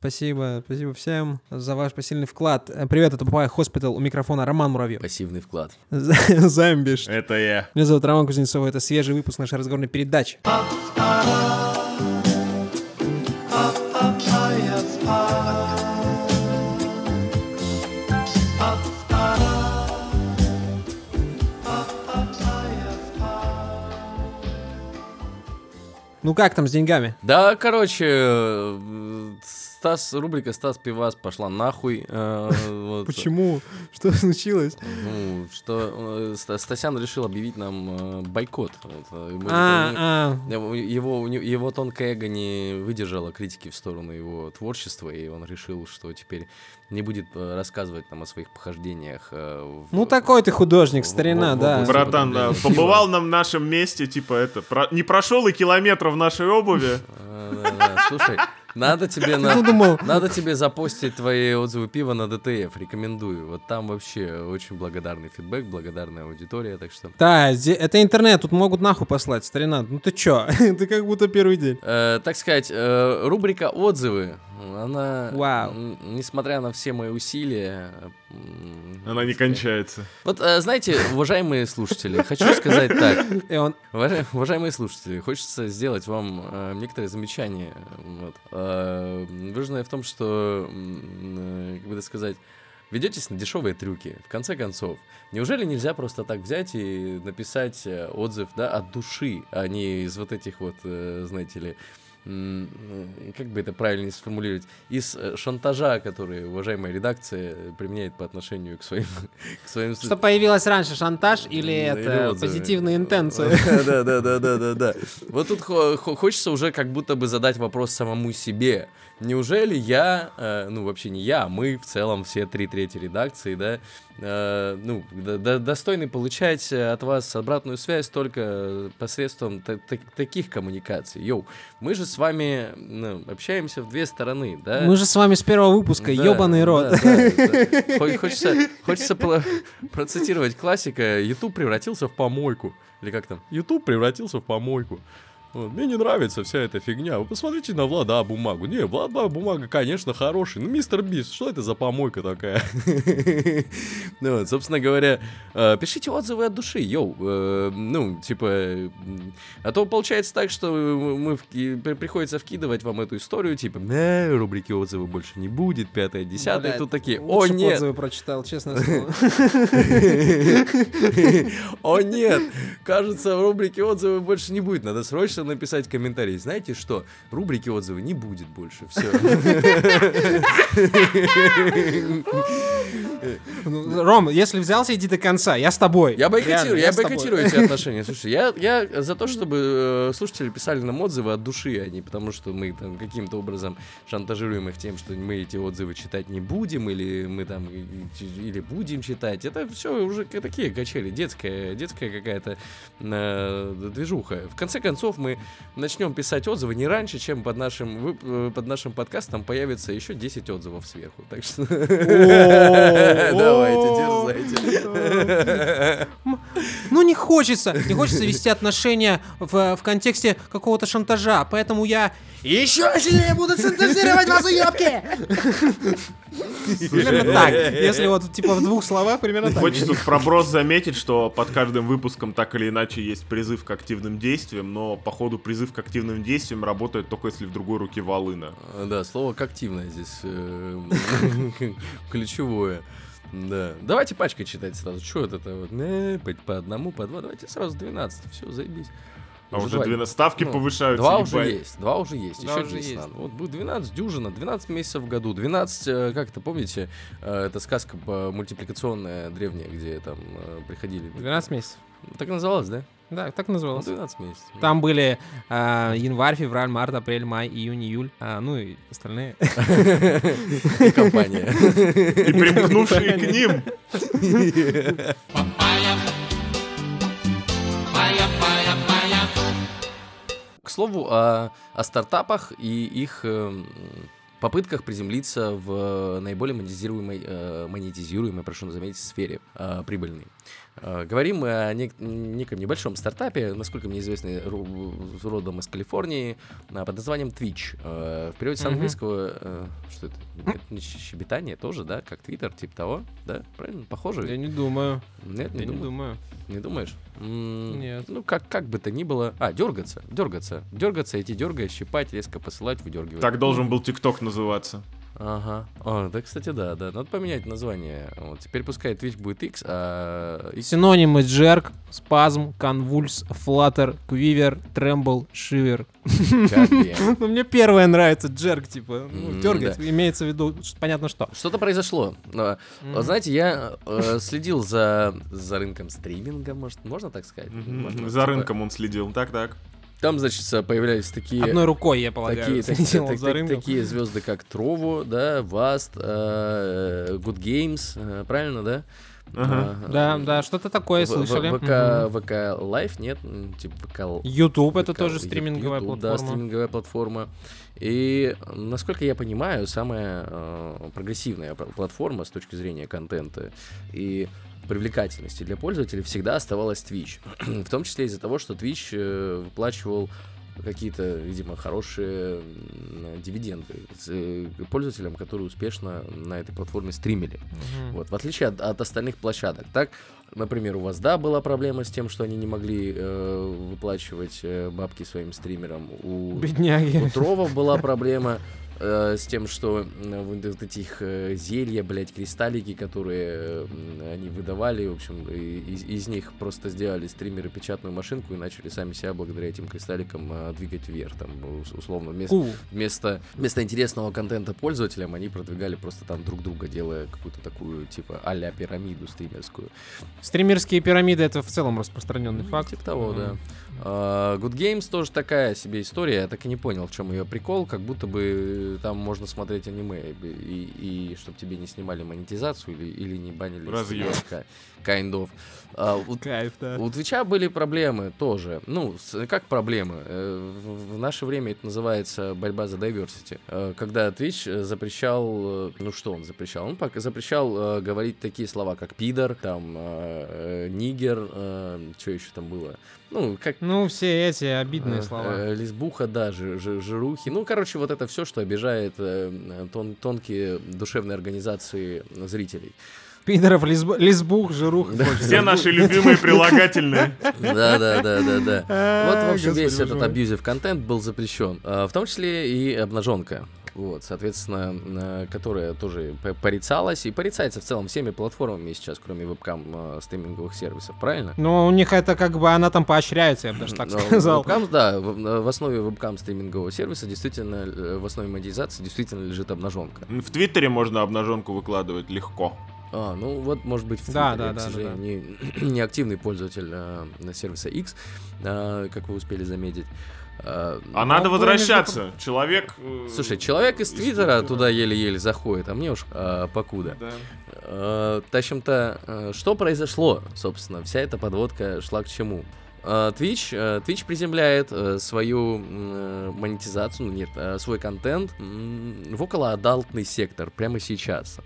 Спасибо, спасибо всем за ваш посильный вклад. Э, Привет, это Papaya Hospital, у микрофона Роман Муравьев. Пассивный вклад. Замбиш. Это я. Меня зовут Роман Кузнецов, это свежий выпуск нашей разговорной передачи. Ну как там с деньгами? Да, короче, Стас, рубрика Стас Пивас пошла нахуй. э. Почему? Что случилось? Ну, что э, Ста- Стасян решил объявить нам э, бойкот. А, а, Его, его тонкое эго не выдержало критики в сторону его творчества, и он решил, что теперь не будет э, рассказывать нам о своих похождениях. э, в- ну такой ты художник, в- старина, в- в да. Братан, да, побывал на нашем месте, типа это, про- не прошел и километра в нашей обуви. Да. Слушай, надо тебе на... думал, Надо тебе запостить твои отзывы пива на ДТФ, рекомендую. Вот там вообще очень благодарный фидбэк, благодарная аудитория, так что... Да, это интернет, тут могут нахуй послать, старина. Ну ты чё? ты как будто первый день. Э, так сказать, э, рубрика «Отзывы», она, Вау. несмотря на все мои усилия... Она не кончается. Вот, э, знаете, уважаемые слушатели, хочу сказать так. Уважаемые слушатели, хочется сделать вам э, некоторые замечания. Вот. Э, в том, что, как бы это сказать, ведетесь на дешевые трюки. В конце концов, неужели нельзя просто так взять и написать отзыв да, от души, а не из вот этих вот, знаете ли, как бы это правильно сформулировать, из э, шантажа, который уважаемая редакция применяет по отношению к своим, к своим что появилось раньше, шантаж или это отзывы. позитивные интенции? Да, да, да, да, да, да. Вот тут хо- хо- хочется уже как будто бы задать вопрос самому себе. Неужели я, э, ну вообще не я, а мы в целом все три трети редакции, да, э, ну достойны получать э, от вас обратную связь только посредством та- та- таких коммуникаций. Йоу, мы же с вами ну, общаемся в две стороны, да? Мы же с вами с первого выпуска, Да, ебаный рот. Хочется, хочется про- процитировать классика. YouTube превратился в помойку. Или как там? YouTube превратился в помойку. Вот, Мне не нравится вся эта фигня. Вы посмотрите на Влада бумагу. Не, Влада бумага, конечно, хороший. Ну, мистер Бист, что это за помойка такая? Ну, собственно говоря, э, пишите отзывы от души, йоу. э, Ну, типа, а то получается так, что мы приходится вкидывать вам эту историю, типа, «Э, рубрики отзывы больше не будет, пятое, десятое, тут такие, о нет, отзывы прочитал, честное слово. о нет, кажется, в рубрике отзывы больше не будет, надо срочно написать комментарий. Знаете что, рубрики отзывы не будет больше, все. Ну, Ром, если взялся, иди до конца, я с тобой. Я бойкотирую, я тобой. бойкотирую эти отношения. Слушай, я, я за то, чтобы э, слушатели писали нам отзывы от души, а не потому, что мы там каким-то образом шантажируем их тем, что мы эти отзывы читать не будем, или мы там или будем читать. Это все уже такие качели, детская, детская какая-то э, движуха. В конце концов, мы начнем писать отзывы не раньше, чем под нашим, э, под нашим подкастом появится еще 10 отзывов сверху. Так что давайте, дерзайте. Ну не хочется, не хочется вести отношения в, в контексте какого-то шантажа, поэтому я еще сильнее буду шантажировать вас, уебки! Примерно так, если вот типа в двух словах, примерно так. Хочется проброс заметить, что под каждым выпуском так или иначе есть призыв к активным действиям, но походу призыв к активным действиям работает только если в другой руке волына. А, Да, слово к активное здесь э, ключевое. Да. Давайте пачкой читать сразу. Что это вот? э, по, по одному, по два. Давайте сразу 12. Все, заебись. А уже два- 12 ставки ну, повышаются. Два уже ебать. есть, два уже есть, Два еще уже 10 есть. надо. Вот будет 12 дюжина, 12 месяцев в году, 12, э, как это, помните, э, это сказка мультипликационная древняя, где там э, приходили. 12 месяцев. Так и называлось, да? Да, так Ну, называлось. 12 месяцев. Там были а, январь, февраль, март, апрель, май, июнь, июль, а, ну и остальные. И компания. И примкнувшие к ним. К слову, о, о стартапах и их эм, попытках приземлиться в наиболее монетизируемой, э, монетизируемой, прошу заметить, сфере э, прибыльной. Э, Говорим мы о нек- неком небольшом стартапе, насколько мне известно, родом из Калифорнии, а, под названием Twitch. Э, В переводе с английского, э, что это? Щебетание тоже, да? Как Твиттер, типа того, да? Правильно? Похоже? Я не думаю. Нет, не Я не думаю. думаю. Не думаешь? М, Нет. Ну, как, как бы то ни было. А, дергаться, дергаться. Дергаться, идти дергать, щипать, резко посылать, выдергивать. Так должен был ТикТок называться. Ага. О, да, кстати, да, да. Надо поменять название. Вот, теперь пускай Twitch будет X, а. Синонимы джерк, спазм, конвульс, флаттер, квивер, трембл, шивер. Ну, мне первое нравится, джерк, типа, ну, дергать, имеется в виду, понятно что. Что-то произошло. Знаете, я э, следил за, за рынком стриминга, может, можно так сказать? За типа, рынком он следил. Так, так. Там, значит, появлялись такие... Одной рукой, я полагаю, Такие, так- следил так- так- такие звезды, как Трово, да, Васт, э, Good Games, э, правильно, да? Ага. А, Да, да, что-то такое В- в- слышали. ВК, ВК Live, нет? М, Типа ВК YouTube это ВК, тоже Ю- стриминговая YouTube, Да, платформа. стриминговая платформа. И, насколько я понимаю, самая э, прогрессивная пл- платформа с точки зрения контента и привлекательности для пользователей всегда оставалась Twitch. В том числе из-за того, что Twitch э, выплачивал какие-то, видимо, хорошие дивиденды э, пользователям, которые успешно на этой платформе стримили. Мгм. Вот, в отличие от, от остальных площадок. Так, например, у вас, да, была проблема с тем, что они не могли э, выплачивать э, бабки своим стримерам. У, Бедняги. у Тровов была проблема э, с тем, что э, вот этих э, зелья, блядь, кристаллики, которые э, они выдавали, в общем, из, из них просто сделали стримеры печатную машинку и начали сами себя благодаря этим кристалликам э, двигать вверх. Там, ус- условно, вместо, вместо, вместо интересного контента пользователям они продвигали просто там друг друга, делая какую-то такую, типа, а-ля пирамиду стримерскую. Стримерские пирамиды это в целом распространенный факт. Типа того, Мгм. да. А, Good Games тоже такая себе история. Я так и не понял, в чем ее прикол. Как будто бы там можно смотреть аниме, и, и, чтобы тебе не снимали монетизацию или, или не банили. Ка- Kind of. А, у, Кайф, да. у Твича были проблемы тоже. Ну, с- как проблемы? Э, В, наше время это называется борьба за diversity. Э, Когда э, запрещал... э, Ну, что он запрещал? Он пока запрещал э, говорить такие слова, как пидор, там, э, э, нигер, что еще там было? Ну, как Ну, все эти обидные э, слова. э, лесбуха, да, жи- жи- жирухи. Ну, короче, вот это все, что обижает э, тон- тонкие душевные организации зрителей. Пидоров, лесб- лесбух, жирух. Да. Все наши любимые прилагательные. Да, да, да, да, да. Вот, в общем, весь этот абьюзив контент был запрещен. В том числе и обнаженка. Вот, соответственно, э, которая тоже порицалась и порицается в целом всеми платформами сейчас, кроме вебкам э, стриминговых сервисов, правильно? Но у них это как бы, она там поощряется, я бы даже так Но сказал. Webcam, да, в, в основе вебкам стримингового сервиса действительно, э, в основе монетизации действительно лежит обнаженка. В Твиттере можно обнаженку выкладывать легко. А, ну вот, может быть, в Да, да, я, к да, да, сожалению, Не, не активный пользователь э, сервиса X, э, как вы успели заметить. Э, А Ну, надо то, возвращаться. Человек... э, Слушай, человек из Твиттера Твиттера. туда еле-еле заходит, а мне уж э, покуда. Да. Э, В общем-то, э, что произошло, собственно, вся эта подводка шла к чему? Э, Twitch, э, Twitch приземляет э, свою э, монетизацию, ну нет, э, свой контент в около адалтный сектор прямо сейчас.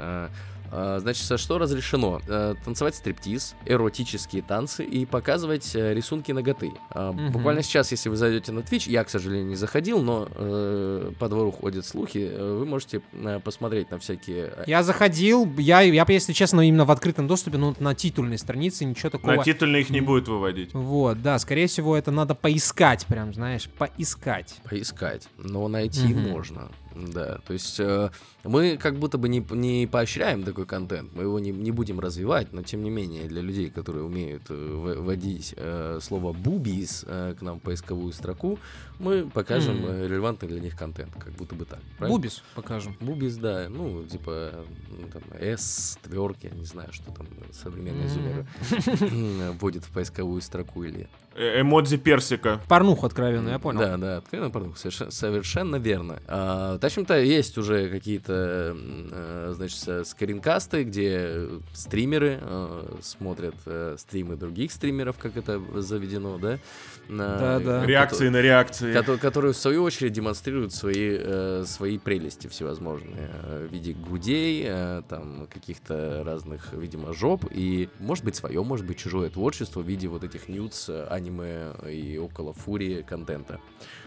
Э, Значит, что разрешено? Э, Танцевать стриптиз, эротические танцы и показывать э, рисунки ноготы. Мгм. Буквально сейчас, если вы зайдете на Twitch, я, к сожалению, не заходил, но э, по двору ходят слухи, вы можете посмотреть на всякие Я заходил, я, я, если честно, именно в открытом доступе, ну, на титульной странице, ничего такого. На титульно их не будет выводить. Вот, да, скорее всего, это надо поискать, прям, знаешь, поискать. Поискать, но найти Мгм. можно. Да, то есть э, мы как будто бы не, не поощряем такой контент, мы его не, не будем развивать, но тем не менее для людей, которые умеют э, вводить э, слово «бубис» э, к нам в поисковую строку, мы покажем э, релевантный для них контент, как будто бы так. правильно? Бубис покажем. Бубис, да, ну, типа, ну, там, S, тверки, я не знаю, что там современные Мгм. зумеры вводят в поисковую строку или Э, Эмодзи персика. Порнуху откровенно, я понял. Да, да, откровенно порнуха, совершенно, совершенно верно. А, В общем-то, есть уже какие-то, э, значит, э, скринкасты, где стримеры э, смотрят э, стримы других стримеров, как это заведено, да? На- Да, да. Реакции на реакции. Кото- которые в свою очередь демонстрируют свои, э, свои прелести всевозможные э, в виде грудей, э, там каких-то разных, видимо, жоп и, может быть, свое, может быть, чужое творчество в виде вот этих нюдс, э, аниме и около фурии контента.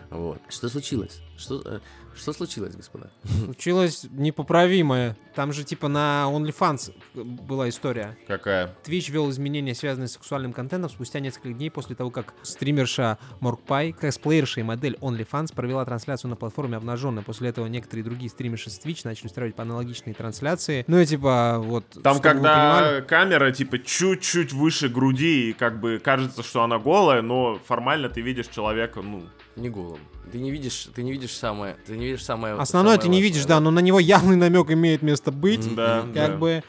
Вот. Что случилось? Что, э, что случилось, господа? Случилось непоправимое. Там же типа на OnlyFans была история. Какая? Twitch ввел изменения, связанные с сексуальным контентом, спустя несколько дней после того, как стримерша Моркпай, косплеерша и модель OnlyFans провела трансляцию на платформе обнаженная. После этого некоторые другие стримерши с Twitch начали устраивать по аналогичные трансляции. Ну и типа вот... Там, когда камера, типа, чуть-чуть выше груди, и как бы кажется, что она голая, но формально ты видишь человека, ну... Не голым. Ты не видишь, ты не видишь самое, ты не видишь самое. Основное самое ты не важное, видишь, да, но на него явный намек имеет место быть. Да, Как да. бы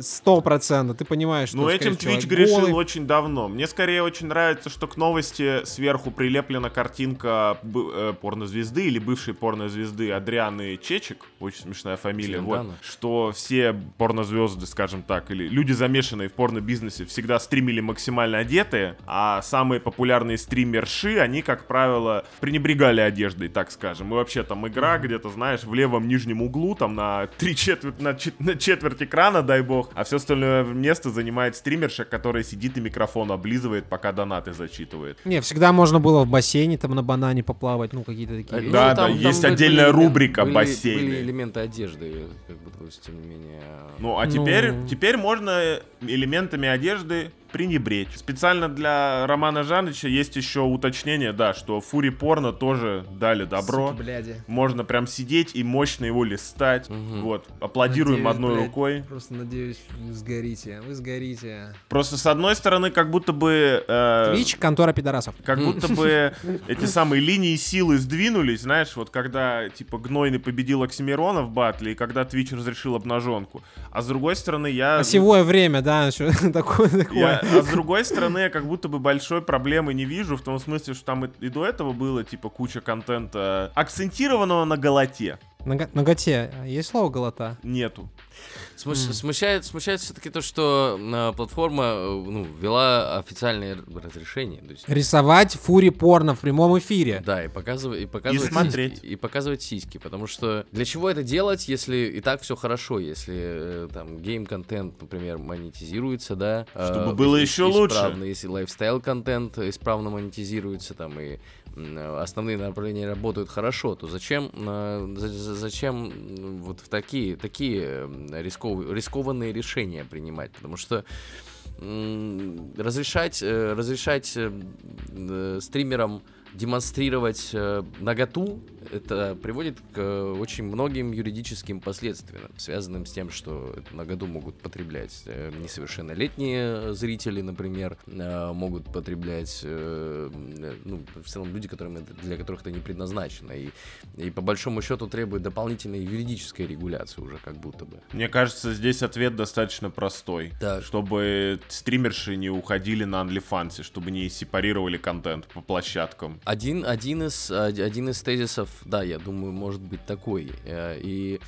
сто процентов. Ты понимаешь, что Ну, этим Twitch человек грешил голый. очень давно. Мне скорее очень нравится, что к новости сверху прилеплена картинка б- э, порнозвезды или бывшей порнозвезды Адрианы Чечек, очень смешная фамилия, вот, Челентано. что все порнозвезды, скажем так, или люди, замешанные в порно-бизнесе, всегда стримили максимально одетые, а самые популярные стримерши, они, как правило, пренебрегали одеждой, так скажем. И вообще там игра где-то, знаешь, в левом нижнем углу, там на три четверть, на, чет- на четверть экрана, дай бог, а все остальное место занимает стримерша, которая сидит и микрофон облизывает, пока донаты зачитывает. Не, всегда можно было в бассейне там на банане поплавать, ну какие-то такие. Э, вещи. Да, да, есть были отдельная элемент- рубрика были- «Бассейны». Были элементы одежды, как бы, тем не менее. Ну, а Ну. теперь, теперь можно элементами одежды пренебречь. Специально для Романа Жаныча есть еще уточнение, да, что Фури Порно тоже дали добро. Суки, бляди. Можно прям сидеть и мощно его листать. Мгм. Вот, аплодируем Надеюсь, одной блядь, рукой. Просто надеюсь, вы сгорите. Вы сгорите. Просто с одной стороны, как будто бы... э, Twitch, контора пидорасов. Как будто бы эти самые линии силы сдвинулись, знаешь, вот когда, типа, Гнойный победил Оксимирона в батле, и когда Твич разрешил обнаженку. А с другой стороны, я... Осевое время, да, такое, Я, такое. А с другой стороны, я как будто бы большой проблемы не вижу, в том смысле, что там и, и до этого было, типа, куча контента, акцентированного на голоте. Нога- Ноготе. Есть слово голота? Нету. Смущ- Смущает, смущает все-таки то, что э, платформа э, ну, ввела официальное разрешение. То есть, Рисовать фури порно в прямом эфире. да, и показывать, и показывать смотреть. сиськи, и показывать сиськи, потому что для чего это делать, если и так все хорошо, если э, там game-контент, например, монетизируется, да, э, Чтобы было и- еще лучше. исправно, если лайфстайл-контент исправно монетизируется, там и э, основные направления работают хорошо, то зачем, э, за- за- зачем вот в такие, такие рисков- рискованные решения принимать? Потому что разрешать, э, разрешать э, э, стримерам демонстрировать э, наготу, это приводит к э, очень многим юридическим последствиям, связанным с тем, что эту наготу могут потреблять э, несовершеннолетние зрители, например, э, могут потреблять, ну, в целом люди, которым для которых это не предназначено, и, и по большому счету требует дополнительной юридической регуляции уже как будто бы. Мне кажется, здесь ответ достаточно простой. Так. Чтобы стримерши не уходили на OnlyFans, чтобы не сепарировали контент по площадкам. Один, один, из, од- один из тезисов, да, я думаю, может быть такой. Э, И,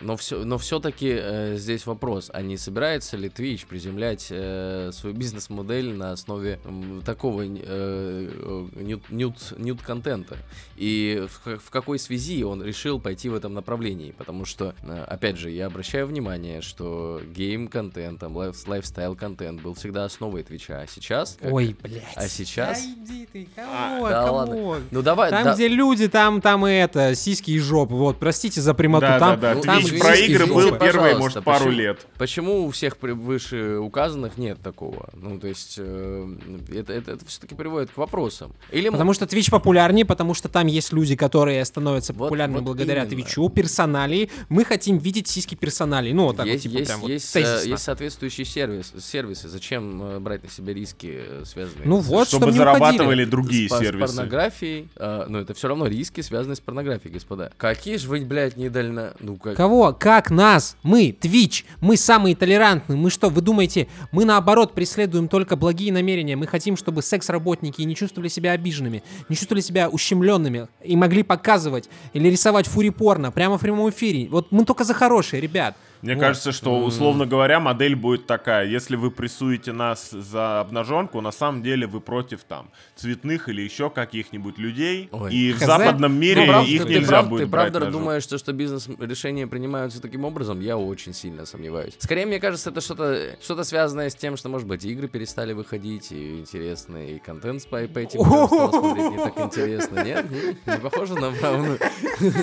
но все, но все-таки здесь вопрос, а не собирается ли Twitch приземлять э, свою бизнес-модель на основе м, такого э, э, нюд- нюд- нюд-контента? И в, в какой связи он решил пойти в этом направлении? Потому что, э, опять же, я обращаю внимание, что game-контент, там, лайф- лайфстайл-контент был всегда основой Твича, а сейчас... как- Ой, блядь. А сейчас? Да иди ты, А, кого, да кого? ладно. Ну давай, Там, да- где люди, там, там и это, сиськи и жопы. Вот, простите за прямоту. Да, там, да, да. ну, там Извините, про игры был извините, первые, пожалуйста, может, пару почему? лет. Почему у всех выше указанных нет такого? Ну, то есть, э, это, это, все-таки приводит к вопросам. Или Потому что Twitch популярнее, потому что там есть люди, которые становятся Вот- популярными вот благодаря именно. Твичу, персоналии. Мы хотим видеть сиськи персоналей. Ну, вот так есть, вот, типа, есть, прям вот есть, э, тезисно. есть соответствующие сервис, сервисы. Зачем э, брать на себя риски, э, связанные Ну с- вот, Чтобы чтобы зарабатывали другие с, по- с сервисы. порнографией, э, но это все равно риски, связанные с порнографией, господа. Какие же вы, блядь, недально... Ну, как... Кого того, как нас, мы, Twitch, мы самые толерантные, мы что, вы думаете, мы наоборот преследуем только благие намерения, мы хотим, чтобы секс-работники не чувствовали себя обиженными, не чувствовали себя ущемленными и могли показывать или рисовать фури-порно прямо в прямом эфире. Вот мы только за хорошие, ребят. Мне Вот. кажется, что, условно говоря, модель будет такая. Если вы прессуете нас за обнаженку, на самом деле вы против там цветных или еще каких-нибудь людей. Ой. И в западном мире Ну, правда, их ты, нельзя прав- будет ты брать правда думаешь, что, что бизнес-решения принимаются таким образом? Я очень сильно сомневаюсь. Скорее, мне кажется, это что-то что связанное с тем, что, может быть, игры перестали выходить, и интересный контент по, по этим смотреть не так интересно. Нет? Не похоже на правду.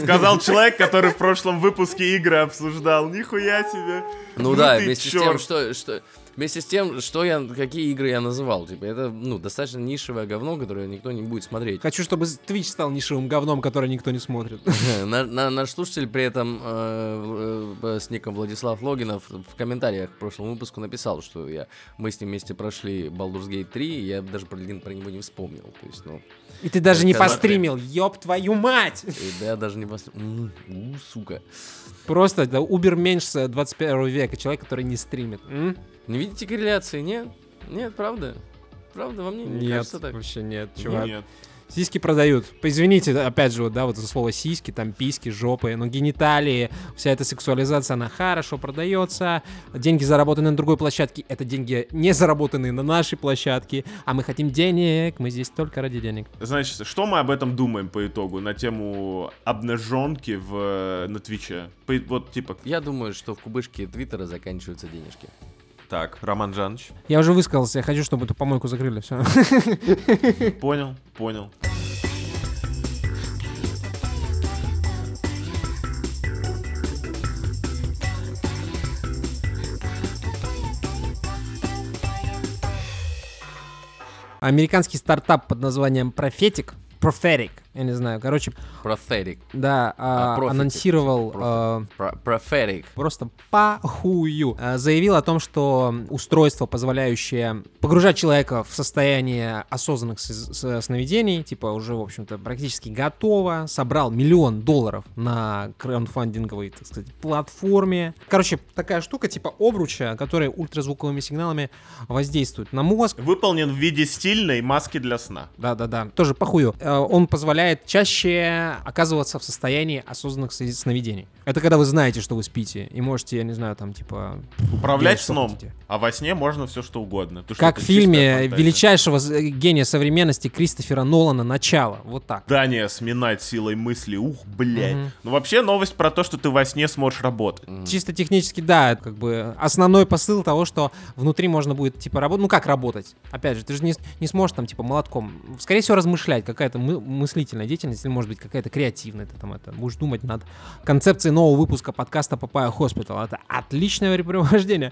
Сказал человек, который в прошлом выпуске игры обсуждал. Нихуя себе. Ну да, ты вместе с чёрт. тем, что, что вместе с тем, что я, какие игры я называл, типа это ну достаточно нишевое говно, которое никто не будет смотреть. Хочу, чтобы Twitch стал нишевым говном, который никто не смотрит. На- на- Наш слушатель при этом э, э, с ником Владислав Логинов в комментариях к прошлому выпуску написал, что я, мы с ним вместе прошли Baldur's Gate 3, и я даже про, про него не вспомнил. То есть, ну, И ты даже не постримил, ёб твою мать! и да я даже не пос... М, у, сука. Просто это убер-меньш 21 века, человек, который не стримит. М? Не видите корреляции? Нет? Нет, правда? Правда, во мне не Нет, кажется так. вообще нет, чувак. Нет. Сиськи продают. Извините, опять же, вот, да, вот за слово сиськи, там письки, жопы, но гениталии, вся эта сексуализация, она хорошо продается. Деньги, заработанные на другой площадке, это деньги, не заработанные на нашей площадке. А мы хотим денег, мы здесь только ради денег. Значит, что мы об этом думаем по итогу на тему обнаженки в, на Твиче? Вот типа, Я думаю, что в кубышке Твиттера заканчиваются денежки. Так, Роман Жанович, Я уже высказался, я хочу, чтобы эту помойку закрыли, все. понял, понял. Американский стартап под названием Prophetic, Prophetic, я не знаю, короче, Prothetic. да, а, А, анонсировал а, Про- Prophetic. просто похую. А, Заявил о том, что устройство, позволяющее погружать человека в состояние осознанных с- с- сновидений, типа уже, в общем-то, практически готово. Собрал миллион долларов на краундфандинговой, так сказать, платформе. Короче, такая штука типа обруча, которая ультразвуковыми сигналами воздействует на мозг. Выполнен в виде стильной маски для сна. Да-да-да, тоже похую. Э, Он позволяет чаще оказываться в состоянии осознанных сновидений. Это когда вы знаете, что вы спите, и можете, я не знаю, там, типа... Управлять делать, сном. хотите. А во сне можно все что угодно. Ты Как в фильме величайшего гения современности Кристофера Нолана «Начало». Вот так. Здание сминать силой мысли. Ух, блядь. Мгм. Ну вообще новость про то, что ты во сне сможешь работать. Чисто технически, да, как бы основной посыл того, что внутри можно будет, типа, работать. Ну, как работать? Опять же, ты же не, не сможешь там, типа, молотком. Скорее всего, размышлять, какая-то мы- мыслительная деятельность, или, может быть, какая-то креативная. Ты там это будешь думать над концепцией нового выпуска подкаста Papaya Hospital. Это отличное времяпровождение.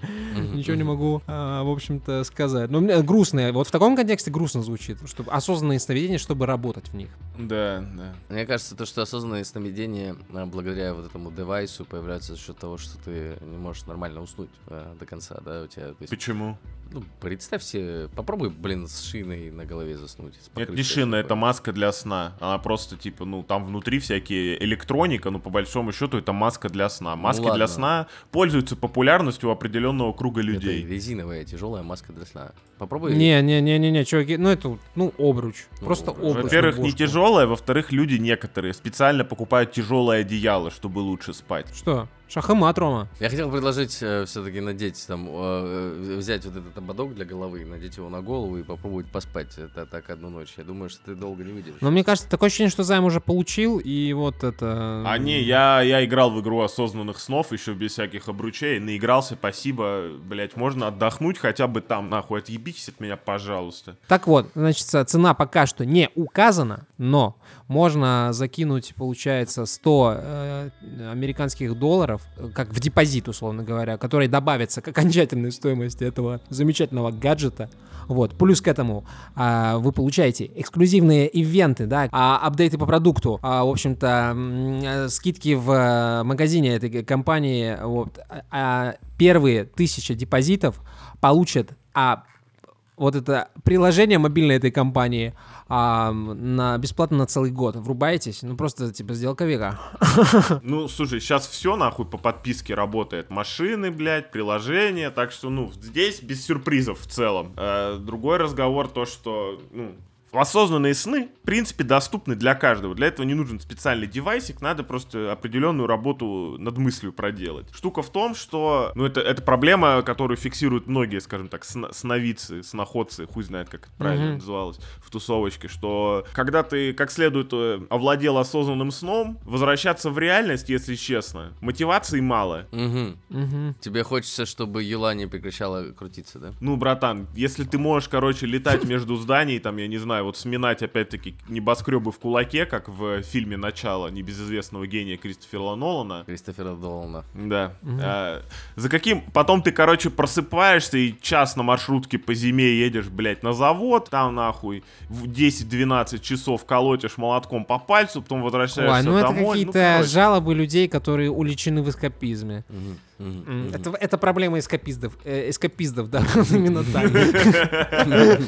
Ничего не могу, а, в общем-то, сказать. Но мне грустно. Вот в таком контексте грустно звучит, чтобы осознанные сновидения, чтобы работать в них. Да, да. Мне кажется, то, что осознанные сновидения, а, благодаря вот этому девайсу, появляются за счет того, что ты не можешь нормально уснуть а, до конца, да, у тебя, есть, Почему? Ну, представь себе, попробуй, блин, с шиной на голове заснуть. Это покрытием не шина, это маска для сна. Она просто типа, ну, там внутри всякие электроника, но по большому счету это маска для сна. Маски для ладно. сна пользуются популярностью у определенного круга Это людей. резиновая тяжелая маска для сна. Попробуй. Не-не-не-не-не, чуваки, ну это, ну, обруч. Ну, Просто обруч. обруч. Во-первых, не тяжелая, во-вторых, люди некоторые специально покупают тяжелое одеяло, чтобы лучше спать. Что? Шахмат, Рома. Я хотел предложить все-таки надеть там, э, взять вот этот ободок для головы, надеть его на голову и попробовать поспать. Это так одну ночь. Я думаю, что ты долго не выдержишь. Но мне кажется, такое ощущение, что займ уже получил, и вот это... А не, я, я играл в игру осознанных снов, еще без всяких обручей, наигрался, спасибо, блять, можно отдохнуть хотя бы там, нахуй, отъебитесь от меня, пожалуйста. Так вот, значит, цена пока что не указана, но можно закинуть, получается, 100 э, американских долларов, э, как в депозит, условно говоря, который добавится к окончательной стоимости этого замечательного гаджета. Вот. Плюс к этому а, вы получаете эксклюзивные ивенты, да, а, апдейты по продукту, а, в общем-то, э, скидки в э, магазине этой компании. Вот. А первые тысяча депозитов получат а, вот это приложение мобильное этой компании а, на, бесплатно на целый год. Врубаетесь? Ну, просто, типа, сделка века. Ну, слушай, сейчас все нахуй по подписке работает. Машины, блядь, приложения. Так что, ну, здесь без сюрпризов в целом. Э, другой разговор то, что, ну, Осознанные сны, в принципе, доступны для каждого. Для этого не нужен специальный девайсик, надо просто определенную работу над мыслью проделать. Штука в том, что, ну, это, это проблема, которую фиксируют многие, скажем так, сна- сновидцы, сноходцы, хуй знает, как это правильно Мгм. называлось, в тусовочке, что когда ты как следует э, овладел осознанным сном, возвращаться в реальность, если честно, мотивации мало. Мгм. Мгм. Тебе хочется, чтобы Юла не прекращала крутиться, да? Ну, братан, если ты можешь, короче, летать между зданий, там, я не знаю, вот сминать, опять-таки, небоскребы в кулаке, как в фильме «Начало» небезызвестного гения Кристофера Нолана, Кристофера Долана. да. А, за каким... Потом ты, короче, просыпаешься и час на маршрутке по зиме едешь, блядь, на завод, там, нахуй, в 10-12 часов колотишь молотком по пальцу, потом возвращаешься Ой, ну это домой. какие-то короче. жалобы людей, которые уличены в эскапизме. Мгм. Это, это проблема эскапистов, э, эскапистов, да, именно так.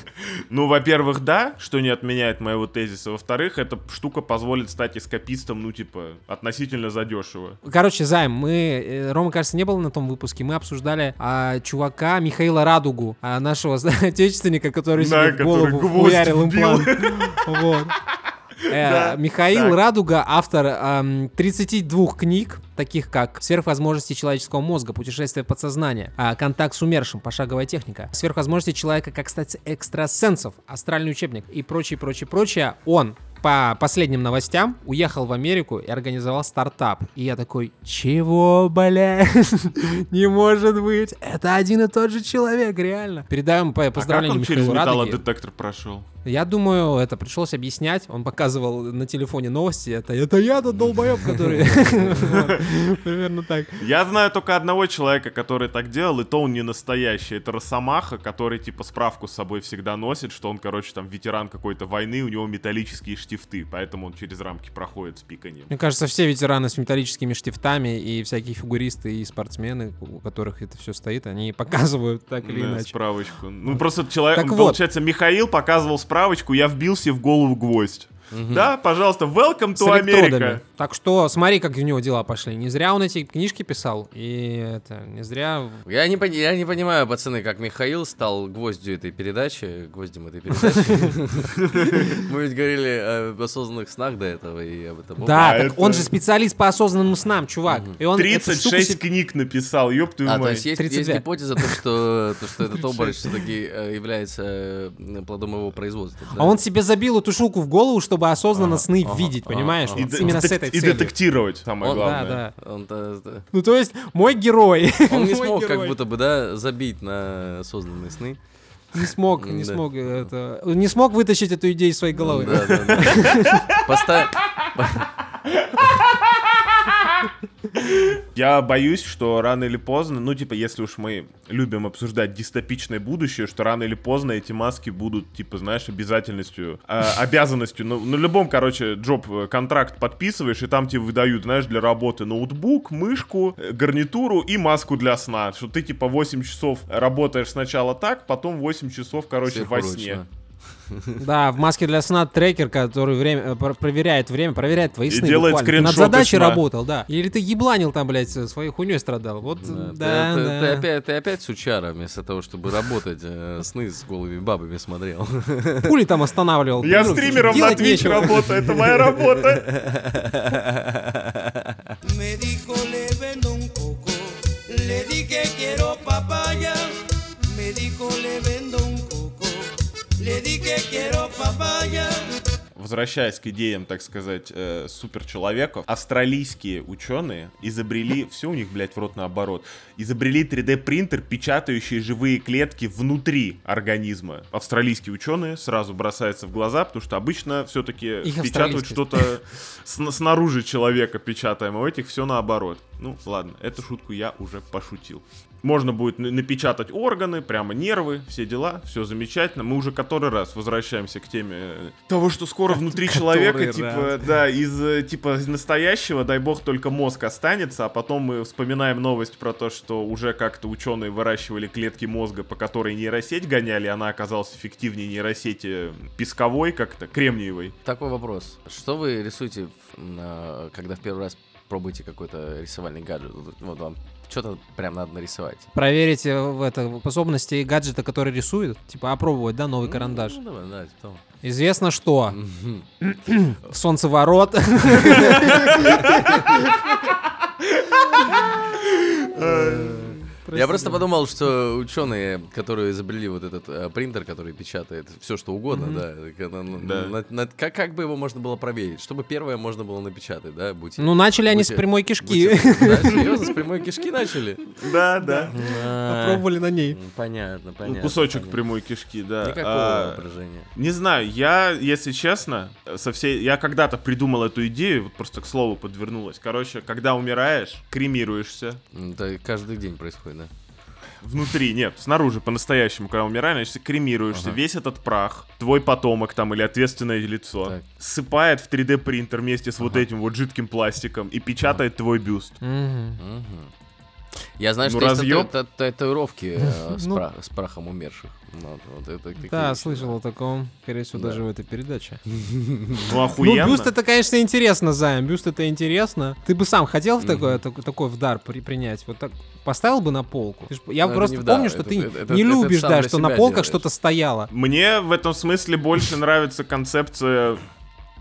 Ну, во-первых, да, что не отменяет моего тезиса. Во-вторых, эта штука позволит стать эскапистом, ну, типа, относительно задешево. Короче, Займ, мы, э, Рома, кажется, не был на том выпуске, мы обсуждали а, чувака Михаила Радугу, а, нашего отечественника, который Да, себе в голову хуярил имплант. Вот. Э, Михаил. Радуга, автор ам, 32 книг, таких как «Сверхвозможности человеческого мозга», «Путешествие в подсознание», а, «Контакт с умершим», «Пошаговая техника», «Сверхвозможности человека как стать экстрасенсов», «Астральный учебник» и прочее, прочее, прочее. Он по последним новостям уехал в Америку и организовал стартап. И я такой, чего, блядь? Не может быть. Это один и тот же человек, реально. Передаем А как поздравления он через Михаилу Радуге. металлодетектор прошел? Я думаю, это пришлось объяснять. Он показывал на телефоне новости. Это, это я тот долбоеб, который... Примерно так. Я знаю только одного человека, который так делал, и то он не настоящий. Это Росомаха, который, типа, справку с собой всегда носит, что он, короче, там, ветеран какой-то войны, у него металлические штифты, поэтому он через рамки проходит с пиканием. Мне кажется, все ветераны с металлическими штифтами и всякие фигуристы и спортсмены, у которых это все стоит, они показывают так или иначе. справочку. Ну, просто человек, получается, Михаил показывал справочку, я вбил себе в голову гвоздь. Да, пожалуйста, welcome to. America. Так что смотри, как у него дела пошли. Не зря он эти книжки писал. И это, не зря... Я не, я не понимаю, пацаны, как Михаил стал гвоздью этой передачи, гвоздем этой передачи. Мы ведь говорили об осознанных снах до этого и об этом. Да, он же специалист по осознанным снам, чувак. И он эту штуку 36 себе- книг написал, ёб твою А, то мать. есть есть, есть 32. гипотеза, то, что, то, что этот обруч все-таки э, является э, плодом его производства. А он себе забил эту штуку в голову, чтобы осознанно сны видеть, понимаешь? И, именно с этой и целью. детектировать, самое главное. Да, да. Ну, то есть, мой герой. Он не смог как будто бы, да, забить на осознанные сны. Не смог, не Да. смог это... Не смог вытащить эту идею из своей головы. Да, да, да. Поста- Я боюсь, что рано или поздно, ну, типа, если уж мы любим обсуждать дистопичное будущее, что рано или поздно эти маски будут, типа, знаешь, обязательностью, э, обязанностью. Ну, на любом, короче, джоб э, контракт подписываешь, и там тебе выдают, знаешь, для работы ноутбук, мышку, э, гарнитуру и маску для сна. Что ты, типа, 8 часов работаешь сначала так, потом 8 часов, короче, во сне. Да, в маске для сна трекер, который время, э, пр- проверяет время, проверяет твои И сны. делает буквально. Ты над скриншоты задачей сна. работал, да. Или ты ебланил там, блядь, своей хуйней страдал. Вот, Да, да, ты, ты- да. ты опять, ты опять сучара, вместо того, чтобы работать, э, сны с голыми бабами смотрел. Пули там останавливал. Я придурок, стримером на Twitch нечего. работаю, это моя работа. Le dije quiero papaya. Me dijo le Возвращаясь к идеям, так сказать, э, суперчеловеков, австралийские ученые изобрели, все у них, блядь, в рот наоборот, изобрели 3D-принтер, печатающий живые клетки внутри организма. Австралийские ученые сразу бросаются в глаза, потому что обычно все-таки печатают что-то сн- снаружи человека печатаем, а у этих все наоборот. Ну, ладно, эту шутку я уже пошутил. Можно будет на- напечатать органы, прямо нервы, все дела, все замечательно. Мы уже который раз возвращаемся к теме э, того, что скоро внутри человека, типа, да, из э, типа из настоящего, дай бог, только мозг останется, а потом мы вспоминаем новость про то, что уже как-то ученые выращивали клетки мозга, по которой нейросеть гоняли, она оказалась эффективнее нейросети песковой, как-то кремниевой. Такой вопрос. Что вы рисуете, когда в первый раз пробуете какой-то рисовальный гаджет? Вот вот вам что-то прям надо нарисовать. Проверить э, в это способности гаджета, который рисует. Типа опробовать, да, новый карандаш. Ну, давай, да, типа того. Известно что. Мгм. Солнцеворот. Я просто подумал, что ученые, которые изобрели вот этот э, принтер, который печатает все что угодно, да, так это, ну, Да. на- на- как, как бы его можно было проверить, чтобы первое можно было напечатать, да, будь Ну, начали они с прямой кишки. Да, серьезно, с прямой кишки начали? Да, да. Попробовали на ней. Понятно, Ну, понятно. кусочек прямой кишки, да. Никакого воображения. Не знаю, я, если честно, со всей... Я когда-то придумал эту идею, вот просто к слову подвернулась. Короче, когда умираешь, кремируешься. Это каждый день происходит, да? Внутри, нет, снаружи по-настоящему, когда умираешь, значит, кремируешься. Ага. Весь этот прах, твой потомок там или ответственное лицо, Так. ссыпает в 3D принтер вместе с вот этим вот жидким пластиком и печатает твой бюст. Мгм. Мгм. Я знаю, Ну, что есть разъёб. тату- та- татуировки э, с Ну. пра- с прахом умерших. Вот, вот это такие Да, слышал о таком. Скорее всего, Да. даже в этой передаче. Ну, Ну, охуенно. бюст это, конечно, интересно, Займ. Бюст это интересно. Ты бы сам хотел в такое, так- такой в дар при- принять? Вот так поставил бы на полку? Я Ну, это просто помню, что это- ты не это любишь, да, что на полках что-то стояло. Мне в этом смысле больше нравится концепция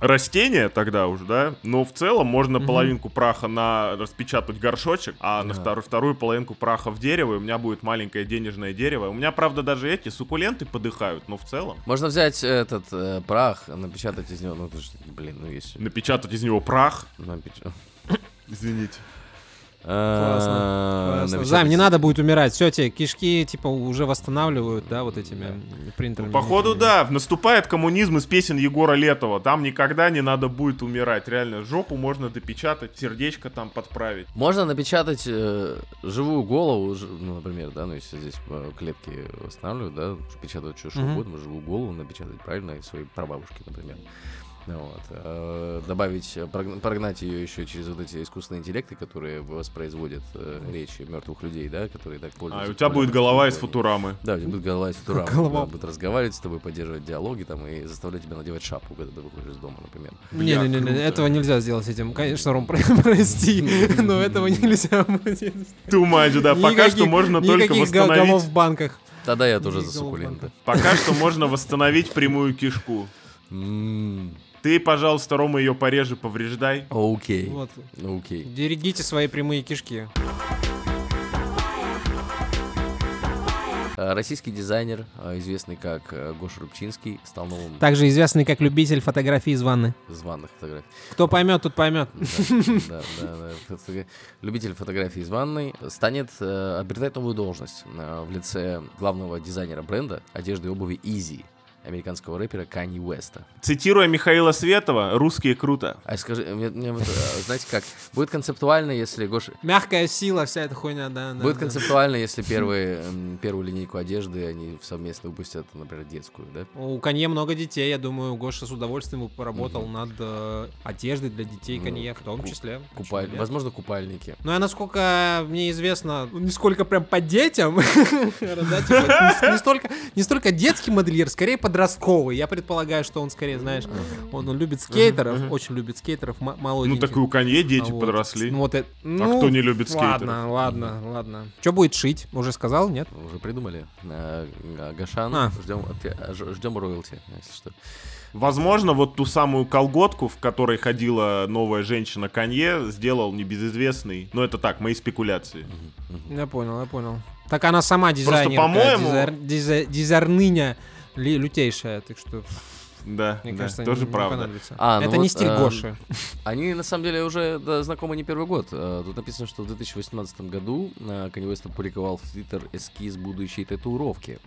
растения тогда уже, да? Но в целом можно половинку праха на распечатать горшочек, а на Да. вторую, вторую половинку праха в дерево, и у меня будет маленькое денежное дерево. У меня, правда, даже эти суккуленты подыхают, но в целом Можно взять этот э, прах, напечатать из него, ну, блин, ну есть... напечатать из него прах. напеч- Извините. Классно. напечатать- Займ, не надо будет умирать. Все, тебе кишки, типа, уже восстанавливают, да, вот этими принтерами. Походу, да, наступает коммунизм из песен Егора Летова. Там никогда не надо будет умирать. Реально, жопу можно допечатать, сердечко там подправить. Можно напечатать э, живую голову, ж- ну, например, да, ну, если здесь э, клетки восстанавливают, да, печатают что, что угодно, живую голову напечатать, правильно, и своей прабабушке, например. Вот. э, добавить, э, прогн- прогнать ее еще через вот эти искусственные интеллекты, которые воспроизводят э, речи мертвых людей, да, которые так А пользуются. у тебя будет голова из футурамы. Да, у тебя будет голова из футурамы. Голова. да, будет разговаривать с тобой, поддерживать диалоги там и заставлять тебя надевать шапку, когда ты выходишь из дома, например. Бля, Не-не-не, круто. этого нельзя сделать с этим. Конечно, Ром, про- прости, но этого нельзя будет. Too much, да. Пока что Никаких- можно только никаких восстановить... в банках. Тогда я тоже за суккуленты. Пока что можно восстановить прямую кишку. М, Ты, пожалуйста, Рома, ее порежи, повреждай. Окей. Вот. Окей. Берегите свои прямые кишки. А, Российский дизайнер, а, известный как э, Гоша Рубчинский, стал новым Также известный как любитель фотографий из ванны. званых фотографий. Кто поймет, тот поймет. Да, да, да. Фото- Любитель фотографий из ванной станет э, обретать новую должность э, в лице главного дизайнера бренда одежды и обуви Easy, американского рэпера Канье Уэста. Цитируя Михаила Светова, русские круто. А скажи, мне, мне вот, э, знаете как, будет концептуально, если Гоша... Мягкая сила, вся эта хуйня, да. да, Будет да. концептуально, если первые, первую линейку одежды они совместно выпустят, например, детскую, да? У Канье много детей, я думаю, Гоша с удовольствием бы поработал над э, одеждой для детей Ну, Канье, в том ку- числе. Купаль... Возможно, купальники. Ну, а насколько мне известно, ну, не сколько прям по детям, не, столько, не столько детский модельер, скорее подростковый. Я предполагаю, что он скорее, знаешь, он, он любит скейтеров, очень любит скейтеров, м- Ну, молоденьких. так и у Канье дети А вот. подросли. Ну, вот это, А ну, кто не любит скейтеров? Ладно, ладно, ладно. Что будет шить? Уже сказал, нет? Уже придумали. Э, Га- Гашан, А. ждем, ждем роялти, если что. Возможно, вот ту самую колготку, в которой ходила новая женщина Канье, сделал небезызвестный. Но это так, мои спекуляции. Я понял, я понял. Так она сама дизайнер. по-моему- дизайнерныня ли- лютейшая, так что, Да, мне да, кажется, тоже не- не правда. понадобится. А, ну Это не вот, стиль эм, Гоши. Они, на самом деле, уже да, знакомы не первый год. Э, Тут написано, что в 2018 году э, Kanye West опубликовал в Twitter эскиз будущей татуировки.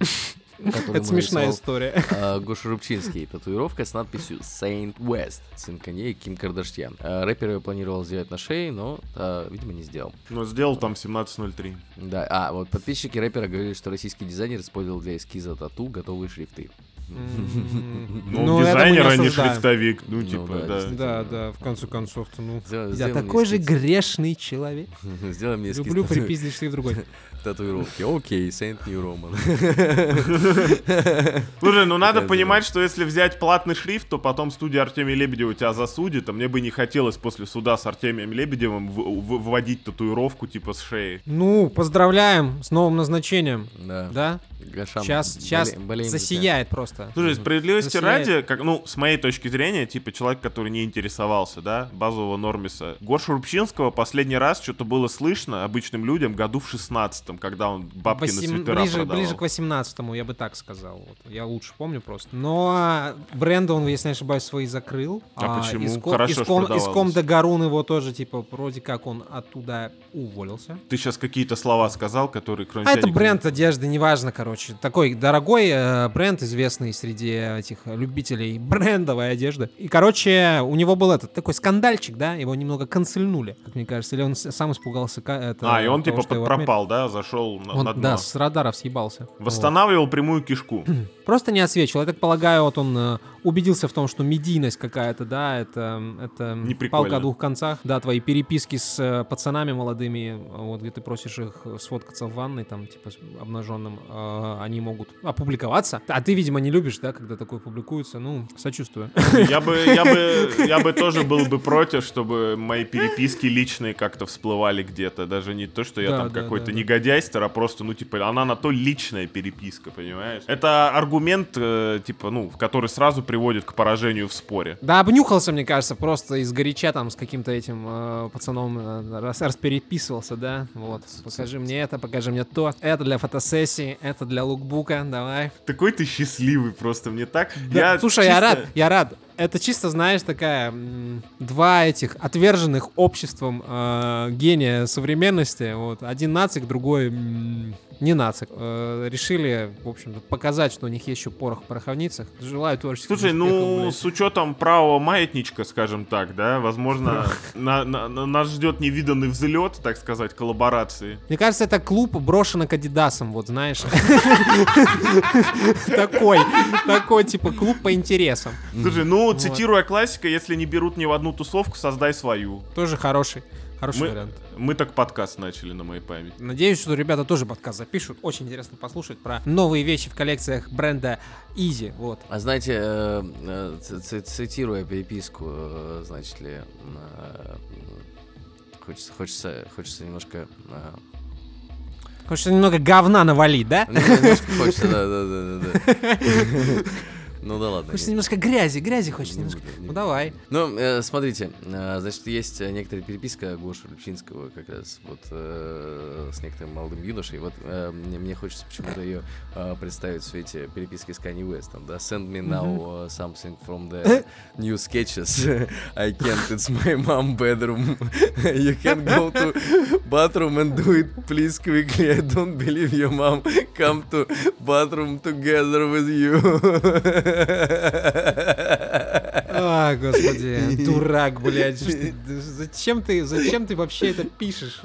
Это смешная история. а, Гоша Рубчинский. Татуировка с надписью Saint West. Сын Канье и Ким Кардашьян. А, Рэпер ее планировал сделать на шее, но, а, видимо, не сделал. Но сделал там 17.03. Да, а вот подписчики рэпера говорили, что российский дизайнер использовал для эскиза тату готовые шрифты. Ну, мы дизайнер, а не шрифтовик. Ну, Ну типа, да, да. Да, да, в конце концов-то, ну. Сделай- Я такой же эскиз. грешный человек. Сделай мне эскиз Люблю припиздить шрифт другой. татуировки. Окей, Saint New Roman. Слушай, ну надо понимать, что если взять платный шрифт, то потом студия Артемия Лебедева тебя засудит, а мне бы не хотелось после суда с Артемием Лебедевым вводить татуировку типа с шеи. Ну, поздравляем с новым назначением. Да. Да? Гошам, Сейчас, сейчас засияет просто. Слушай, справедливости Засияет. ради, как, ну, с моей точки зрения, типа человек, который не интересовался, да, базового Нормиса. Горшу Рубчинского последний раз что-то было слышно обычным людям году в 16 когда он бабки на Восем- свитера ближе, продавал. ближе к 18 я бы так сказал. Вот. Я лучше помню просто. Но а, бренды он, если не ошибаюсь, свои закрыл. А почему? Иском, Хорошо иском, иском де Гарун его тоже, типа, вроде как он оттуда уволился. Ты сейчас какие-то слова сказал, которые кроме А это бренд одежды, неважно, короче. Такой дорогой э, бренд, известный среди этих любителей брендовой одежды. И, короче, у него был этот такой скандальчик, да, его немного канцельнули, как мне кажется. Или он сам испугался. Это, А, и он того, типа пропал, да, зашел на, Он, на дно. да, с радаров съебался. Вот. Восстанавливал прямую кишку. Просто не отсвечивал. Я так полагаю, вот он э, убедился в том, что медийность какая-то, да, это, это палка о двух концах. Да, твои переписки с э, пацанами молодыми, вот где ты просишь их сфоткаться в ванной, там, типа, обнаженным, э, они могут опубликоваться. А ты, видимо, не любишь, да, когда такое публикуется. Ну, сочувствую. Я бы, я бы, я бы тоже был бы против, чтобы мои переписки личные как-то всплывали где-то. Даже не то, что я Да, там да, какой-то да, негодяйстер, а просто, ну, типа, она на то личная переписка, понимаешь? Это аргумент, э, типа, ну, который сразу приводит к поражению в споре. Да, обнюхался, мне кажется, просто из горяча там с каким-то этим э, пацаном э, раз, распереписывался, да. Вот, покажи мне это, покажи мне то. Это для фотосессии, это для лукбука, давай. Такой ты счастливый просто, мне так... Да, Я Слушай, я чисто- рад, я рад. Это чисто, знаешь, такая два этих отверженных обществом э, гения современности. Вот один нацик, другой м, не нацик. Э, решили, в общем-то, показать, что у них есть еще порох в пороховницах. Желаю творческих Слушай, ну, блядь. с учетом правого маятничка, скажем так, да, возможно, на- на- на- нас ждет невиданный взлет, так сказать, коллаборации. Мне кажется, это клуб брошенок Адидасом, вот знаешь. Такой, такой типа клуб по интересам. Слушай, ну, цитируя классика, если не берут ни в одну тусовку, создай свою. Тоже хороший, хороший Мы, вариант. мы так подкаст начали на моей памяти. Надеюсь, что ребята тоже подкаст запишут. Очень интересно послушать про новые вещи в коллекциях бренда Easy. Вот. А знаете, э, э, цитируя переписку, э, значит ли, хочется, хочется, хочется немножко... Хочется немного говна навалить, да? немножко хочется, да, да, да, да, да. Ну да ладно. Хочется не- немножко грязи, грязи хочется не немножко. Ну давай. Ну, э, смотрите, э, значит, есть э, некоторая переписка Гоши Лепчинского как раз вот э, с некоторым молодым юношей. Вот э, мне, мне хочется почему-то ее э, представить в свете переписки с Kanye West. да? Send me now uh, something from the new sketches. I can't, it's my mom bedroom. you can go to bathroom and do it, please, quickly. I don't believe your mom come to bathroom together with you. А, господи, дурак, блядь. Зачем ты, зачем ты вообще это пишешь?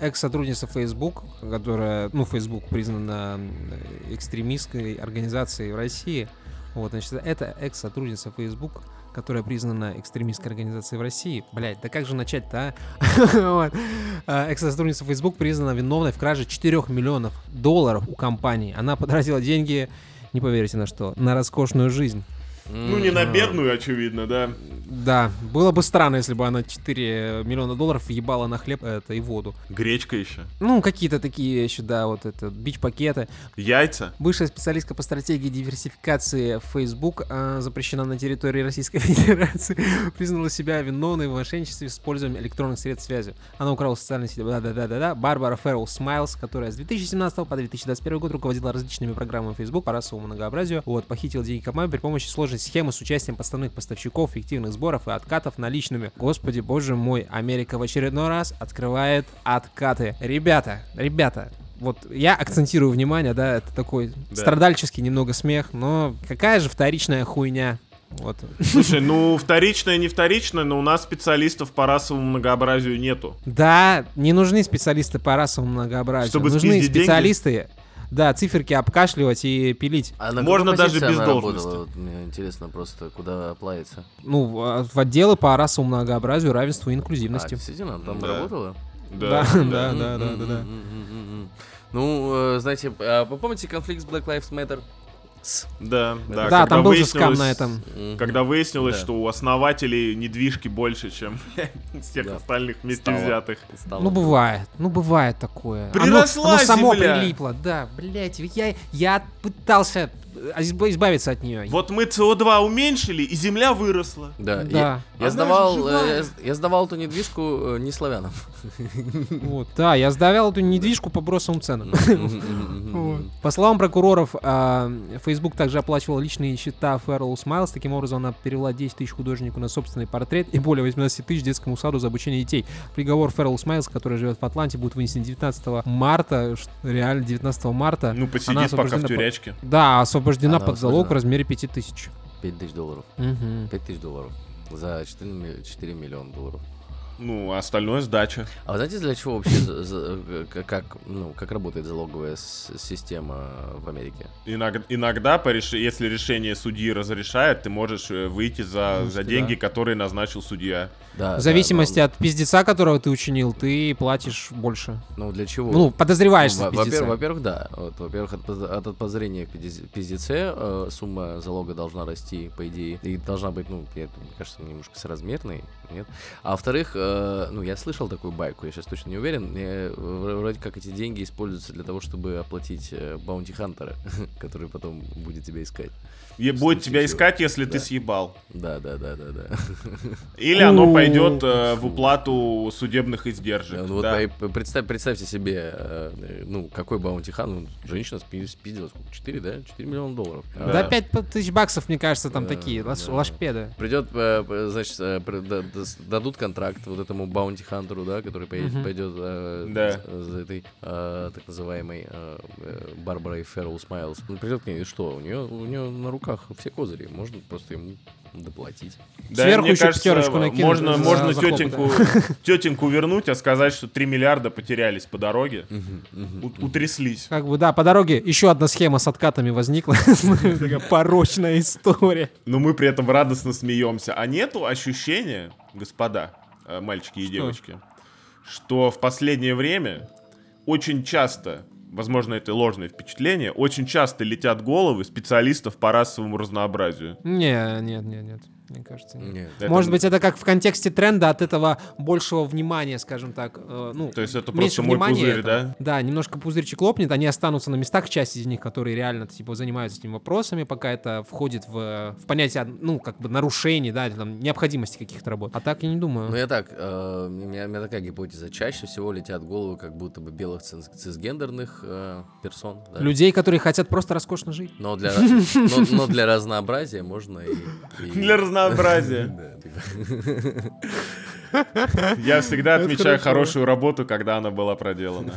Экс-сотрудница Facebook, которая, ну, Facebook признана экстремистской организацией в России. Вот, значит, это экс-сотрудница Facebook, которая признана экстремистской организацией в России. Блять, да как же начать-то, а? А, Экс-сотрудница Facebook признана виновной в краже 4 миллионов долларов у компании. Она потратила деньги, не поверите на что, на роскошную жизнь. Ну, не на бедную, очевидно, да. Да, было бы странно, если бы она 4 миллиона долларов въебала на хлеб это, и воду. Гречка еще. Ну, какие-то такие еще, да, вот это, бич-пакеты. Яйца. Бывшая специалистка по стратегии диверсификации Facebook а, запрещена на территории Российской Федерации. Признала себя виновной в мошенничестве с использованием электронных средств связи. Она украла социальные сети. Да-да-да-да. Барбара Феррелл Смайлс, которая с 2017 по 2021 год руководила различными программами Facebook по расовому многообразию. Вот, похитила деньги компании при помощи сложной схемы с участием подставных поставщиков, фиктивных сборов и откатов наличными. Господи, боже мой, Америка в очередной раз открывает откаты. Ребята, ребята, вот я акцентирую внимание, да, это такой Да. страдальческий немного смех, но какая же вторичная хуйня. Вот. Слушай, ну вторичное, не вторичное, но у нас специалистов по расовому многообразию нету. Да, не нужны специалисты по расовому многообразию. Чтобы нужны спиздить деньги? Да, циферки обкашливать и пилить. А на Можно даже без работала? должности. Вот мне интересно просто, куда плавится. Ну, в в отделы по расовому многообразию, равенству и А, инклюзивности. действительно, она там Да. работала? Да, да, да, да, да. Ну, знаете, а вы помните конфликт с Black Lives Matter? Да, да. Да, когда там был же скам выяснилось- на этом. Когда выяснилось, Да. что у основателей недвижки больше, чем всех Да. остальных вместе Стало. взятых. Стало. Ну, бывает. Ну, бывает такое. Приросла оно, оно само земля. прилипло. Да, блядь, я, я пытался избавиться от нее. Вот мы СО2 уменьшили, и земля выросла. Да. Да. Я, я Она сдавал, э, я, я сдавал эту недвижку э, не славянам. Вот, да, я сдавал эту недвижку по бросовым ценам. По словам прокуроров, а, Facebook также оплачивал личные счета Фэррелл Смайлз. Таким образом, она перевела 10 тысяч художнику на собственный портрет и более 18 тысяч детскому саду за обучение детей. Приговор Фэррелл Смайлз, который живет в Атланте, будет вынесен 19 марта. Реально, 19 марта. Ну, посидит пока в тюрячке. Да, освобождена Она под залог в размере 5 тысяч. 5 тысяч долларов. Мгм. 5 тысяч долларов. За 4, ми- 4 миллиона долларов. Ну, а остальное сдача. А вы знаете, для чего вообще, к- как, ну, как работает залоговая система в Америке? Иног- иногда, по реш- если решение судьи разрешает, ты можешь э, выйти за, за да. деньги, которые назначил судья. Да, В зависимости от пиздеца, которого ты учинил, ты платишь больше. Ну, для чего? Ну, подозреваешься Ну, в во- пиздеце. во-первых, во-первых, да. Вот, во-первых, от, от подозрения в пиздец- пиздеце э, сумма залога должна расти, по идее. И должна быть, ну, мне кажется, немножко соразмерной, нет? А во-вторых, э, ну, я слышал такую байку, я сейчас точно не уверен. Мне, э, вроде как эти деньги используются для того, чтобы оплатить баунти хантера, который потом будет тебя искать. И будет тебя случае. искать, если ты Да. съебал. Да, да, да, да, да. Или оно пойдет э, в уплату судебных издержек. Ну, вот да. по- представь- представьте себе, э, э, ну, какой баунти хан, ну, женщина спи- спиздила, сколько, 4, да? 4 миллиона долларов. Да. Да, 5 тысяч баксов, мне кажется, там Да, такие, лаш- да. лашпеды. Придет, э, значит, э, да- да- дадут контракт вот этому баунти хантеру, да, который поедет, Мгм. пойдет э, Да. за, за этой э, так называемой э, э, Барбарой Феррелл Смайлз. Он придет к ней, и что? У нее, у нее на руках все козыри, можно просто ему доплатить. Да, Сверху мне еще кажется, пятерочку накинуть можно, за- можно за тетеньку, тетеньку вернуть, а сказать, что 3 миллиарда потерялись по дороге. Утряслись. Как бы, да, по дороге еще одна схема с откатами возникла. Такая порочная история. Но мы при этом радостно смеемся. А нету ощущения, господа, э, мальчики и Что? девочки, что в последнее время очень часто, возможно, это ложное впечатление, очень часто летят головы специалистов по расовому разнообразию. Не, нет, нет, нет. Мне кажется, нет. Нет. Это- Может быть, это как в контексте тренда от этого большего внимания, скажем так. э, ну, То есть это просто мой пузырь, этому. да? Да, немножко пузырчик лопнет, они останутся на местах, часть из них, которые реально типа занимаются этими вопросами, пока это входит в, в понятие, ну, как бы нарушений, да, там, необходимости каких-то работ. А так я не думаю. Ну, я так, э, у, меня, у меня такая гипотеза. Чаще всего летят головы как будто бы белых цис- цисгендерных э, персон. да. Людей, которые хотят просто роскошно жить. Но для, но, но для разнообразия можно и... и- Для разнообразия. Типа. Я всегда отмечаю хорошую работу, когда она была проделана.